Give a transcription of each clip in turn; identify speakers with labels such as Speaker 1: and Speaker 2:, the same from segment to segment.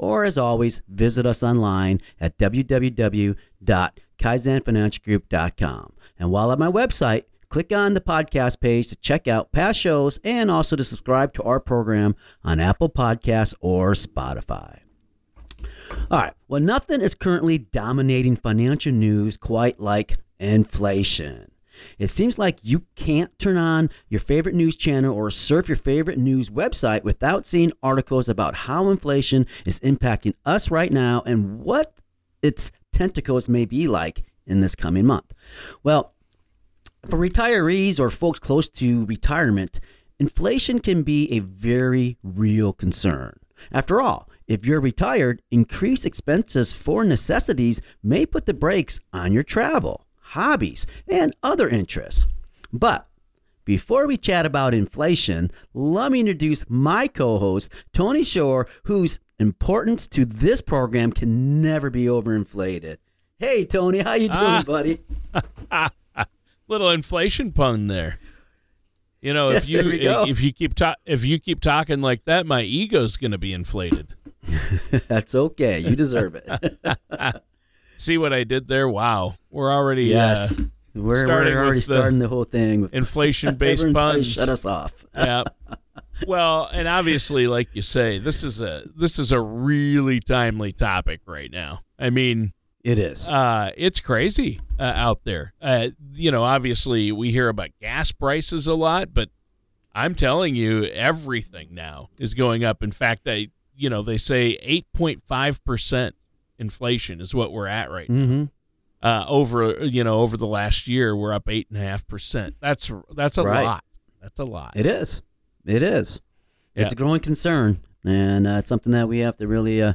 Speaker 1: Or, as always, visit us online at www.kaizenfinancialgroup.com. And while at my website, click on the podcast page to check out past shows and also to subscribe to our program on Apple Podcasts or Spotify. All right. Well, nothing is currently dominating financial news quite like inflation. It seems like you can't turn on your favorite news channel or surf your favorite news website without seeing articles about how inflation is impacting us right now and what its tentacles may be like in this coming month. Well, for retirees or folks close to retirement, inflation can be a very real concern. After all, if you're retired, increased expenses for necessities may put the brakes on your travel, hobbies, and other interests. But before we chat about inflation, let me introduce my co host, Tony Shore, whose importance to this program can never be overinflated. Hey, Tony, how you doing,
Speaker 2: Ah.
Speaker 1: buddy?
Speaker 2: Little inflation pun there. You know, if you
Speaker 1: There we go.
Speaker 2: if you keep ta- if you keep talking like that, my ego's going to be inflated.
Speaker 1: That's okay. You deserve it.
Speaker 2: See what I did there? Wow, we're already
Speaker 1: yes.
Speaker 2: uh,
Speaker 1: we're,
Speaker 2: starting
Speaker 1: we're already
Speaker 2: with the
Speaker 1: starting the whole thing with
Speaker 2: inflation-based
Speaker 1: Everyone
Speaker 2: puns.
Speaker 1: Shut us off.
Speaker 2: yeah. Well, and obviously, like you say, this is a this is a really timely topic right now. I mean,
Speaker 1: It is.
Speaker 2: uh, it's crazy uh, out there. Uh, you know, obviously, we hear about gas prices a lot, but I'm telling you, everything now is going up. In fact, I you know they say 8.5 percent inflation is what we're at right now.
Speaker 1: Mm-hmm.
Speaker 2: Uh, over you know over the last year, we're up eight and a half percent. That's that's a
Speaker 1: Right.
Speaker 2: lot. That's a lot.
Speaker 1: It is. It is. It's a growing concern, and uh, it's something that we have to really uh,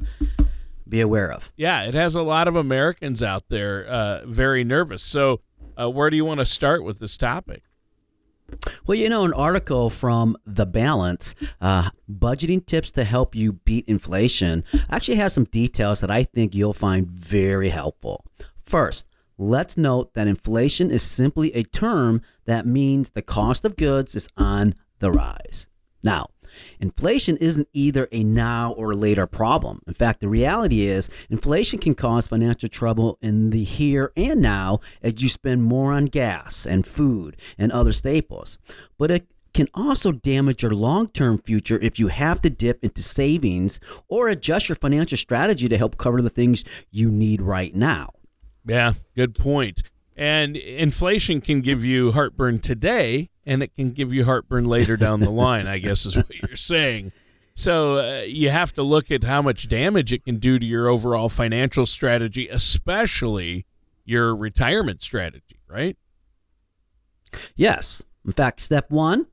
Speaker 1: be aware of.
Speaker 2: Yeah, it has a lot of Americans out there uh, very nervous. So, uh, where do you want to start with this topic?
Speaker 1: Well, you know, an article from The Balance, uh, budgeting tips to help you beat inflation, actually has some details that I think you'll find very helpful. First, let's note that inflation is simply a term that means the cost of goods is on the rise. Now, inflation isn't either a now or later problem. In fact, the reality is inflation can cause financial trouble in the here and now as you spend more on gas and food and other staples. But it can also damage your long term future if you have to dip into savings or adjust your financial strategy to help cover the things you need right now.
Speaker 2: Yeah, good point. And inflation can give you heartburn today, and it can give you heartburn later down the line, I guess is what you're saying. So uh, you have to look at how much damage it can do to your overall financial strategy, especially your retirement strategy, right?
Speaker 1: Yes. In fact, step one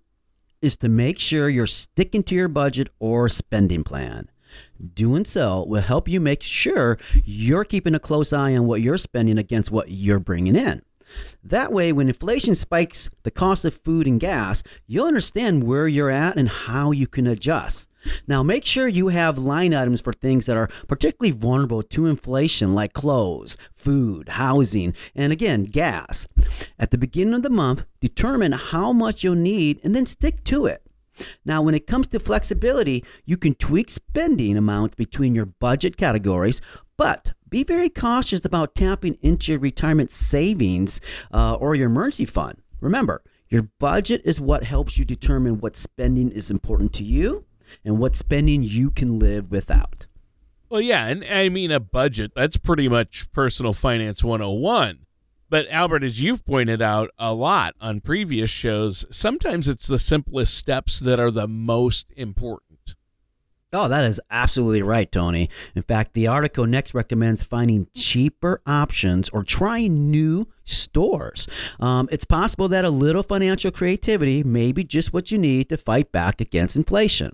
Speaker 1: is to make sure you're sticking to your budget or spending plan. Doing so will help you make sure you're keeping a close eye on what you're spending against what you're bringing in. That way, when inflation spikes the cost of food and gas, you'll understand where you're at and how you can adjust. Now, make sure you have line items for things that are particularly vulnerable to inflation, like clothes, food, housing, and again, gas. At the beginning of the month, determine how much you'll need and then stick to it. Now, when it comes to flexibility, you can tweak spending amounts between your budget categories, but be very cautious about tapping into your retirement savings uh, or your emergency fund. Remember, your budget is what helps you determine what spending is important to you and what spending you can live without.
Speaker 2: Well, yeah, and I mean a budget, that's pretty much personal finance 101. But Albert, as you've pointed out a lot on previous shows, sometimes it's the simplest steps that are the most important.
Speaker 1: Oh, that is absolutely right, Tony. In fact, the article next recommends finding cheaper options or trying new stores. Um, it's possible that a little financial creativity may be just what you need to fight back against inflation.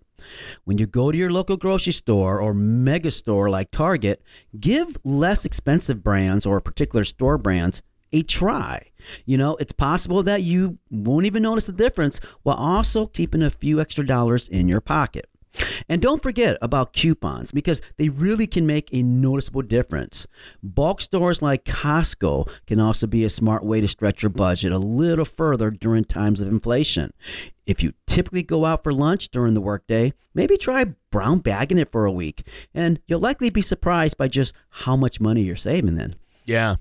Speaker 1: When you go to your local grocery store or mega store like Target, give less expensive brands or particular store brands a try. You know, it's possible that you won't even notice the difference while also keeping a few extra dollars in your pocket. And don't forget about coupons because they really can make a noticeable difference. Bulk stores like Costco can also be a smart way to stretch your budget a little further during times of inflation. If you typically go out for lunch during the workday, maybe try brown bagging it for a week, and you'll likely be surprised by just how much money you're saving then.
Speaker 2: Yeah.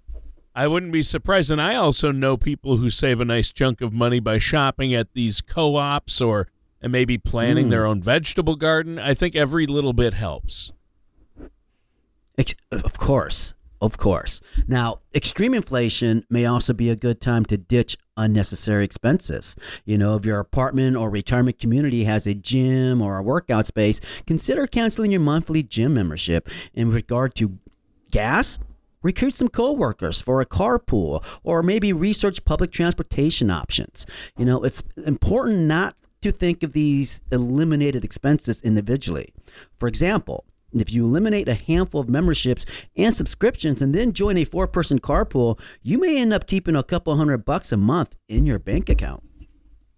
Speaker 2: I wouldn't be surprised. And I also know people who save a nice chunk of money by shopping at these co ops or and maybe planting mm. their own vegetable garden. I think every little bit helps.
Speaker 1: Of course. Of course. Now, extreme inflation may also be a good time to ditch unnecessary expenses. You know, if your apartment or retirement community has a gym or a workout space, consider canceling your monthly gym membership. In regard to gas, recruit some coworkers for a carpool or maybe research public transportation options. You know, it's important not to think of these eliminated expenses individually. For example, if you eliminate a handful of memberships and subscriptions and then join a four person carpool, you may end up keeping a couple hundred bucks a month in your bank account.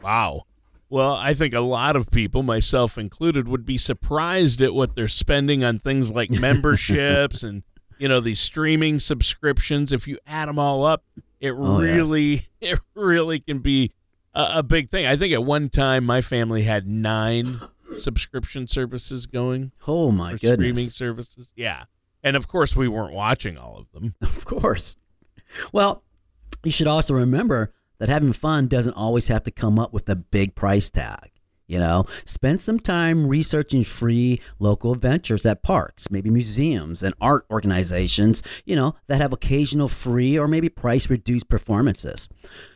Speaker 2: Wow. Well, I think a lot of people, myself included, would be surprised at what they're spending on things like memberships and, you know, these streaming subscriptions. If you add them all up, it oh, really, yes. it really can be a, a big thing. I think at one time my family had nine subscription services going.
Speaker 1: Oh my goodness!
Speaker 2: Streaming services, yeah. And of course, we weren't watching all of them.
Speaker 1: Of course. Well, you should also remember that having fun doesn't always have to come up with a big price tag. You know, spend some time researching free local ventures at parks, maybe museums and art organizations, you know, that have occasional free or maybe price reduced performances.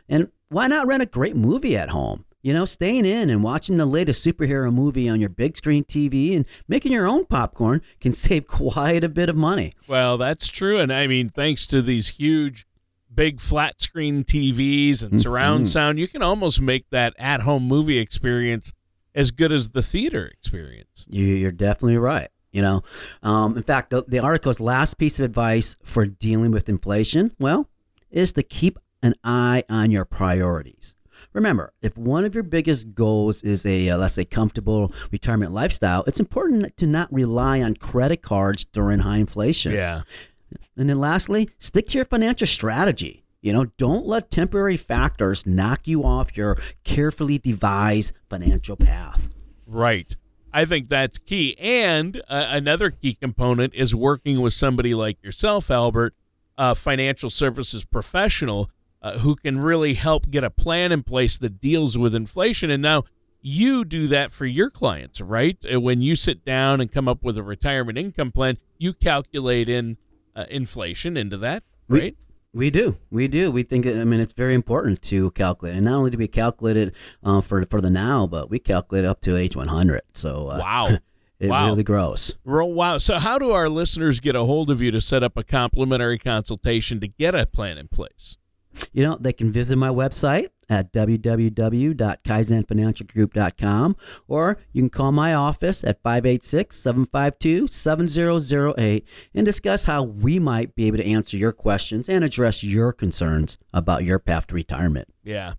Speaker 1: And why not rent a great movie at home? You know, staying in and watching the latest superhero movie on your big screen TV and making your own popcorn can save quite a bit of money.
Speaker 2: Well, that's true. And I mean, thanks to these huge, big flat screen TVs and surround mm-hmm. sound, you can almost make that at home movie experience as good as the theater experience.
Speaker 1: You're definitely right. You know, um, in fact, the, the article's last piece of advice for dealing with inflation, well, is to keep an eye on your priorities. Remember, if one of your biggest goals is a, uh, let's say, comfortable retirement lifestyle, it's important to not rely on credit cards during high inflation.
Speaker 2: Yeah.
Speaker 1: And then lastly, stick to your financial strategy. You know, don't let temporary factors knock you off your carefully devised financial path.
Speaker 2: Right. I think that's key. And uh, another key component is working with somebody like yourself, Albert, a financial services professional uh, who can really help get a plan in place that deals with inflation. And now you do that for your clients, right? Uh, when you sit down and come up with a retirement income plan, you calculate in uh, inflation into that, right?
Speaker 1: We, we do, we do. We think. I mean, it's very important to calculate, and not only do we calculate it uh, for for the now, but we calculate up to age 100. So
Speaker 2: uh, wow.
Speaker 1: It
Speaker 2: wow.
Speaker 1: really grows.
Speaker 2: Wow. So, how do our listeners get a hold of you to set up a complimentary consultation to get a plan in place?
Speaker 1: You know, they can visit my website at www.kaizenfinancialgroup.com or you can call my office at 586-752-7008 and discuss how we might be able to answer your questions and address your concerns about your path to retirement.
Speaker 2: Yeah.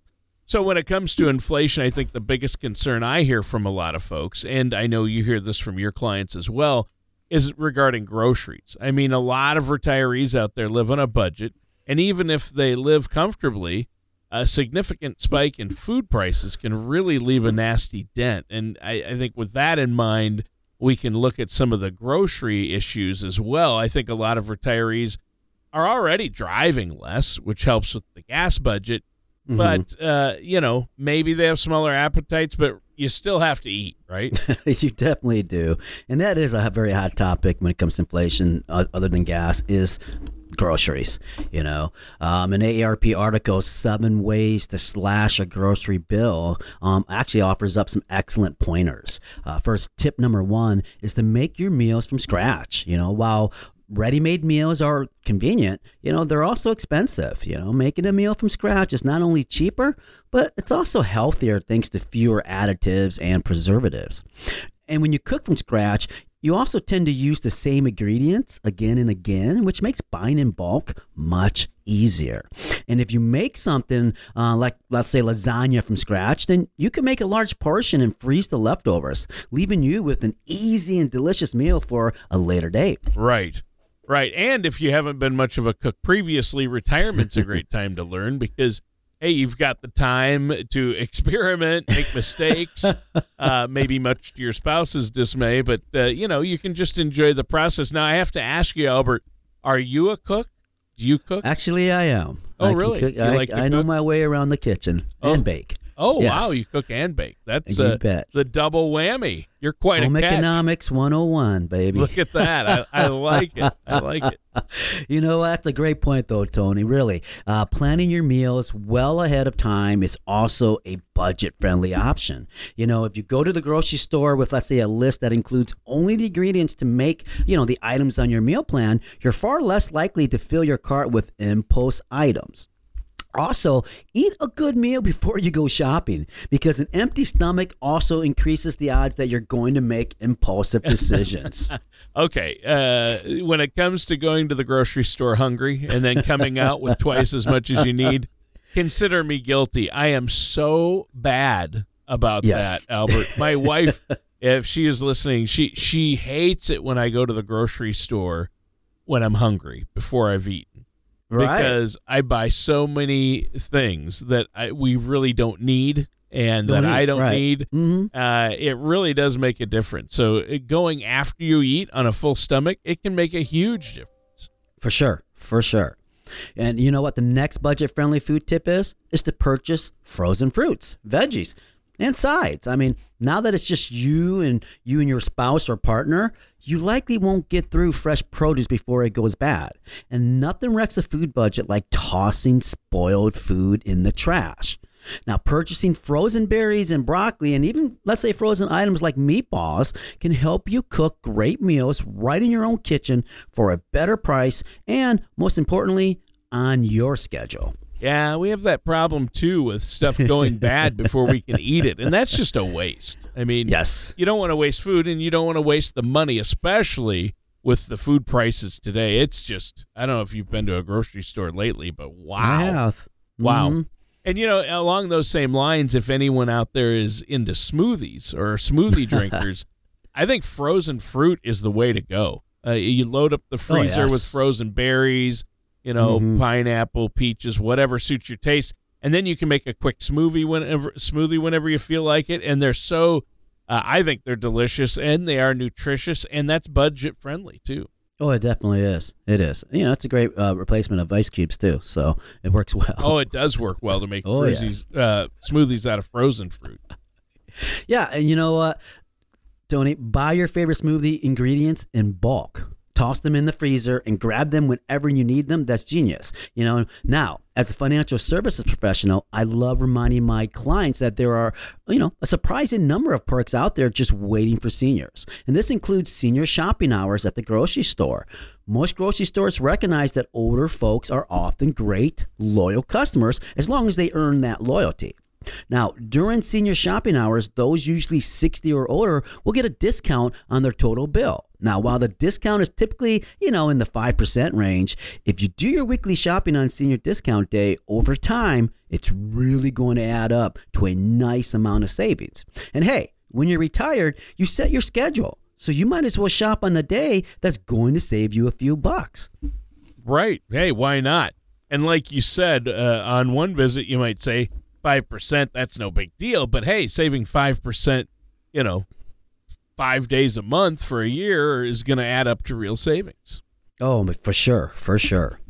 Speaker 2: So when it comes to inflation, I think the biggest concern I hear from a lot of folks and I know you hear this from your clients as well is regarding groceries. I mean, a lot of retirees out there live on a budget and even if they live comfortably, a significant spike in food prices can really leave a nasty dent. And I, I, think with that in mind, we can look at some of the grocery issues as well. I think a lot of retirees are already driving less, which helps with the gas budget. Mm-hmm. But, uh, you know, maybe they have smaller appetites, but you still have to eat, right?
Speaker 1: you definitely do. And that is a very hot topic when it comes to inflation, uh, other than gas, is groceries. You know, um, an AARP article, Seven Ways to Slash a Grocery Bill, um, actually offers up some excellent pointers. Uh, first, tip number one is to make your meals from scratch. You know, while ready-made meals are convenient you know they're also expensive you know making a meal from scratch is not only cheaper but it's also healthier thanks to fewer additives and preservatives and when you cook from scratch you also tend to use the same ingredients again and again, which makes buying in bulk much easier. And if you make something uh, like, let's say, lasagna from scratch, then you can make a large portion and freeze the leftovers, leaving you with an easy and delicious meal for a later date.
Speaker 2: Right. Right. And if you haven't been much of a cook previously, retirement's a great time to learn because hey, you've got the time to experiment, make mistakes, uh, maybe much to your spouse's dismay, but uh, you know you can just enjoy the process. Now, I have to ask you, Albert, are you a cook? Do you cook?
Speaker 1: Actually, I am.
Speaker 2: Oh,
Speaker 1: I
Speaker 2: really?
Speaker 1: Cook, I,
Speaker 2: like
Speaker 1: I know my way around the kitchen
Speaker 2: Oh.
Speaker 1: and bake.
Speaker 2: Oh,
Speaker 1: Yes.
Speaker 2: wow, you cook and bake. That's
Speaker 1: You
Speaker 2: uh,
Speaker 1: bet.
Speaker 2: the double whammy. You're quite
Speaker 1: Home
Speaker 2: a catch.
Speaker 1: economics 101, baby.
Speaker 2: Look at that. I, I like it. I like it.
Speaker 1: You know, that's a great point, though, Tony. Really, uh, planning your meals well ahead of time is also a budget friendly option. You know, if you go to the grocery store with, let's say, a list that includes only the ingredients to make, you know, the items on your meal plan, you're far less likely to fill your cart with impulse items. Also, eat a good meal before you go shopping because an empty stomach also increases the odds that you're going to make impulsive decisions.
Speaker 2: Okay, uh, when it comes to going to the grocery store hungry and then coming out with twice as much as you need, consider me guilty. I am so bad about
Speaker 1: Yes.
Speaker 2: that, Albert. My wife, if she is listening, she she hates it when I go to the grocery store when I'm hungry before I've eaten
Speaker 1: right?
Speaker 2: because I buy so many things that I, we really don't need and
Speaker 1: Don't
Speaker 2: that I don't
Speaker 1: right.
Speaker 2: need.
Speaker 1: hmm
Speaker 2: Uh, it really does make a difference. So uh, going after you eat on a full stomach, it can make a huge difference.
Speaker 1: For sure, for sure. And you know what the next budget friendly food tip is? Is to purchase frozen fruits, veggies, and sides. I mean, now that it's just you and you and your spouse or partner, you likely won't get through fresh produce before it goes bad. And nothing wrecks a food budget like tossing spoiled food in the trash. Now, purchasing frozen berries and broccoli, and even let's say frozen items like meatballs, can help you cook great meals right in your own kitchen for a better price and, most importantly, on your schedule.
Speaker 2: Yeah, we have that problem too with stuff going bad before we can eat it, and that's just a waste. I mean,
Speaker 1: Yes.
Speaker 2: you don't want to waste food, and you don't want to waste the money, especially with the food prices today. It's just I don't know if you've been to a grocery store lately, but wow,
Speaker 1: I have.
Speaker 2: Wow.
Speaker 1: Mhm.
Speaker 2: And you know, along those same lines, if anyone out there is into smoothies or smoothie drinkers, I think frozen fruit is the way to go. Uh, you load up the freezer
Speaker 1: Oh, yes.
Speaker 2: with frozen berries, you know,
Speaker 1: Mhm.
Speaker 2: pineapple, peaches, whatever suits your taste, and then you can make a quick smoothie whenever smoothie whenever you feel like it. And they're so, uh, I think they're delicious and they are nutritious, and that's budget friendly too.
Speaker 1: Oh, it definitely is. It is. You know, it's a great uh, replacement of ice cubes too, so it works well.
Speaker 2: Oh, it does work well to make
Speaker 1: Oh,
Speaker 2: smoothies, uh, smoothies out of frozen fruit.
Speaker 1: Yeah, and you know what, Tony, buy your favorite smoothie ingredients in bulk. Toss them in the freezer and grab them whenever you need them. That's genius. You know, now, as a financial services professional, I love reminding my clients that there are, you know, a surprising number of perks out there just waiting for seniors. And this includes senior shopping hours at the grocery store. Most grocery stores recognize that older folks are often great, loyal customers as long as they earn that loyalty. Now, during senior shopping hours, those usually 60 or older will get a discount on their total bill. Now, while the discount is typically, you know, in the 5% range, if you do your weekly shopping on senior discount day, over time, it's really going to add up to a nice amount of savings. And hey, when you're retired, you set your schedule. So you might as well shop on the day that's going to save you a few bucks.
Speaker 2: Right. Hey, why not? And like you said, uh, on one visit, you might say 5%, that's no big deal. But hey, saving 5%, you know, five days a month for a year is going to add up to real savings.
Speaker 1: Oh, for sure, for sure.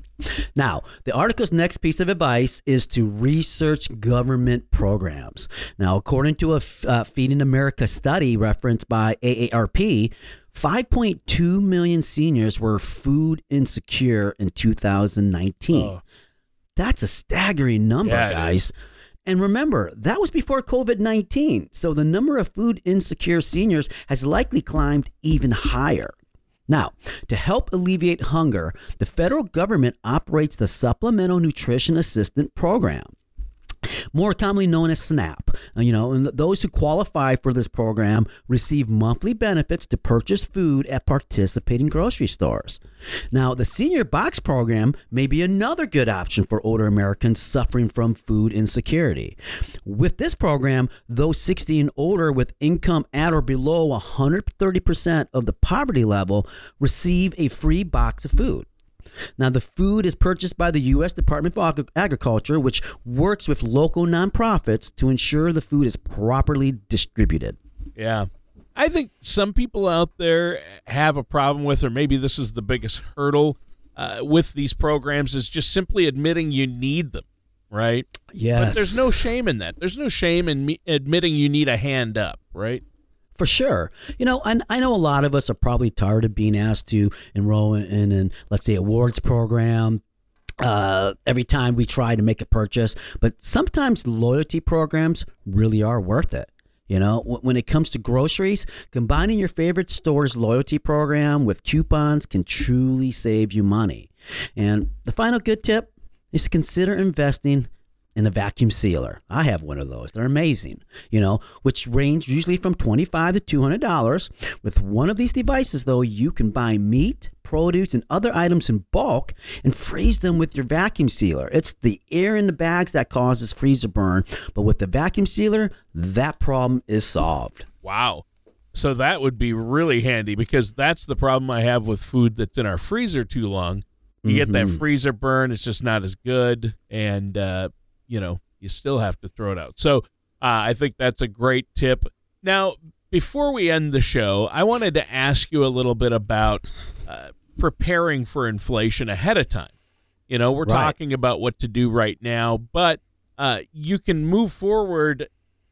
Speaker 1: Now, the article's next piece of advice is to research government programs. Now, according to a uh, Feeding America study referenced by AARP, 5.2 million seniors were food insecure in 2019.
Speaker 2: Oh.
Speaker 1: That's a staggering number,
Speaker 2: Yeah,
Speaker 1: guys. And remember, that was before COVID 19. So the number of food insecure seniors has likely climbed even higher. Now, to help alleviate hunger, the federal government operates the Supplemental Nutrition Assistant Program more commonly known as SNAP. Uh, You know, and those who qualify for this program receive monthly benefits to purchase food at participating grocery stores. Now, the Senior Box program may be another good option for older Americans suffering from food insecurity. With this program, those 60 and older with income at or below 130% of the poverty level receive a free box of food. Now, the food is purchased by the U.S. Department of Agriculture, which works with local nonprofits to ensure the food is properly distributed.
Speaker 2: Yeah. I think some people out there have a problem with, or maybe this is the biggest hurdle uh, with these programs, is just simply admitting you need them, right?
Speaker 1: Yes.
Speaker 2: But there's no shame in that. There's no shame in me admitting you need a hand up, right?
Speaker 1: For sure. You know, and I know a lot of us are probably tired of being asked to enroll in, in, in let's say, awards program. Uh, every time we try to make a purchase, but sometimes loyalty programs really are worth it. You know, when it comes to groceries, combining your favorite store's loyalty program with coupons can truly save you money. And the final good tip is to consider investing in a vacuum sealer. I have one of those. They're amazing, you know, which range usually from 25 to $200. With one of these devices though, you can buy meat, produce and other items in bulk and freeze them with your vacuum sealer. It's the air in the bags that causes freezer burn, but with the vacuum sealer, that problem is solved.
Speaker 2: Wow. So that would be really handy because that's the problem I have with food that's in our freezer too long. You get that freezer burn, it's just not as good. And, uh, you know, you still have to throw it out. So uh, I think that's a great tip. Now, before we end the show, I wanted to ask you a little bit about uh, preparing for inflation ahead of time. You know, we're
Speaker 1: Right.
Speaker 2: talking about what to do right now, but uh, you can move forward.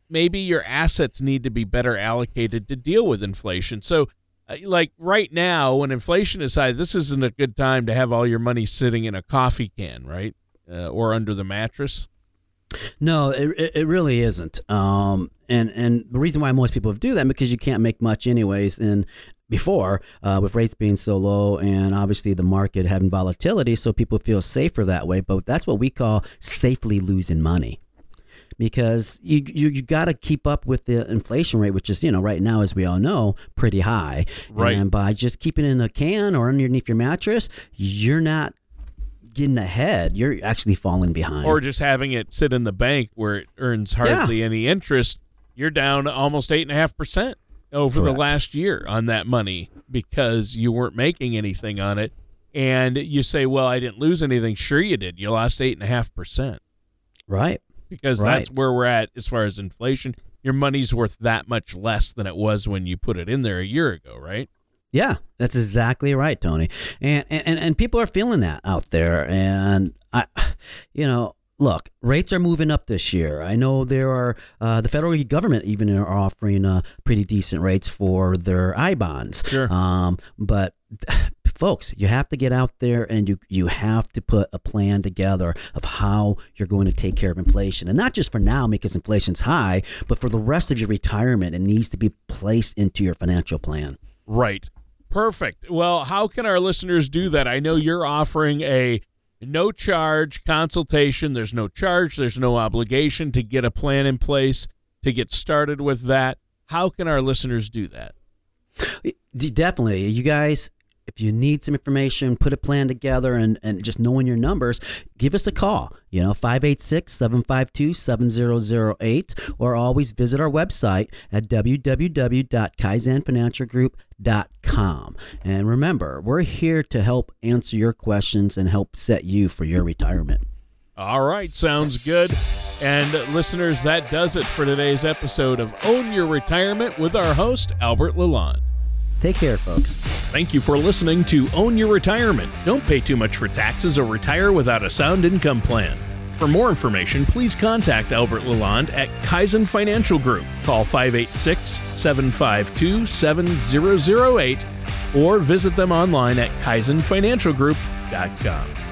Speaker 2: Maybe your assets need to be better allocated to deal with inflation. So, uh, like right now, when inflation is high, this isn't a good time to have all your money sitting in a coffee can, right? Uh, or under the mattress.
Speaker 1: No, it, it- really isn't. Um, and and the reason why most people do that because you can't make much anyways. And before, uh, with rates being so low, and obviously the market having volatility, so people feel safer that way. But that's what we call safely losing money. Because you you, you got to keep up with the inflation rate, which is you know right now, as we all know, pretty high.
Speaker 2: Right.
Speaker 1: And by just keeping it in a can or underneath your mattress, you're not getting ahead. You're actually falling behind.
Speaker 2: Or just having it sit in the bank where it earns hardly any interest. You're down almost eight and a half percent over the last year on that money because you weren't making anything on it. And you say, Well, I didn't lose anything. Sure you did. You lost eight and a half percent.
Speaker 1: right.
Speaker 2: because
Speaker 1: Right.
Speaker 2: that's where we're at as far as inflation. Your money's worth that much less than it was when you put it in there a year ago, right?
Speaker 1: Yeah, that's exactly right, Tony. And and and people are feeling that out there. And I, you know, look, rates are moving up this year. I know there are uh, the federal government even are offering uh, pretty decent rates for their I bonds.
Speaker 2: Sure.
Speaker 1: Um, but folks, you have to get out there and you you have to put a plan together of how you're going to take care of inflation, and not just for now because inflation's high, but for the rest of your retirement. It needs to be placed into your financial plan.
Speaker 2: Right. Perfect. Well, how can our listeners do that? I know you're offering a no charge consultation. There's no charge, there's no obligation to get a plan in place to get started with that. How can our listeners do that?
Speaker 1: Definitely. You guys, if you need some information, put a plan together and, and just knowing your numbers, give us a call. You know, 586 752 7008, or always visit our website at www.kaizenfinancialgroup.com. And remember, we're here to help answer your questions and help set you for your retirement.
Speaker 2: All right, sounds good. And listeners, that does it for today's episode of Own Your Retirement with our host, Albert Lalonde.
Speaker 1: Take care, folks.
Speaker 2: Thank you for listening to Own Your Retirement. Don't pay too much for taxes or retire without a sound income plan. For more information, please contact Albert Lalonde at Kaizen Financial Group. Call 586 752 7008 or visit them online at kaizenfinancialgroup.com.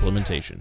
Speaker 2: implementation.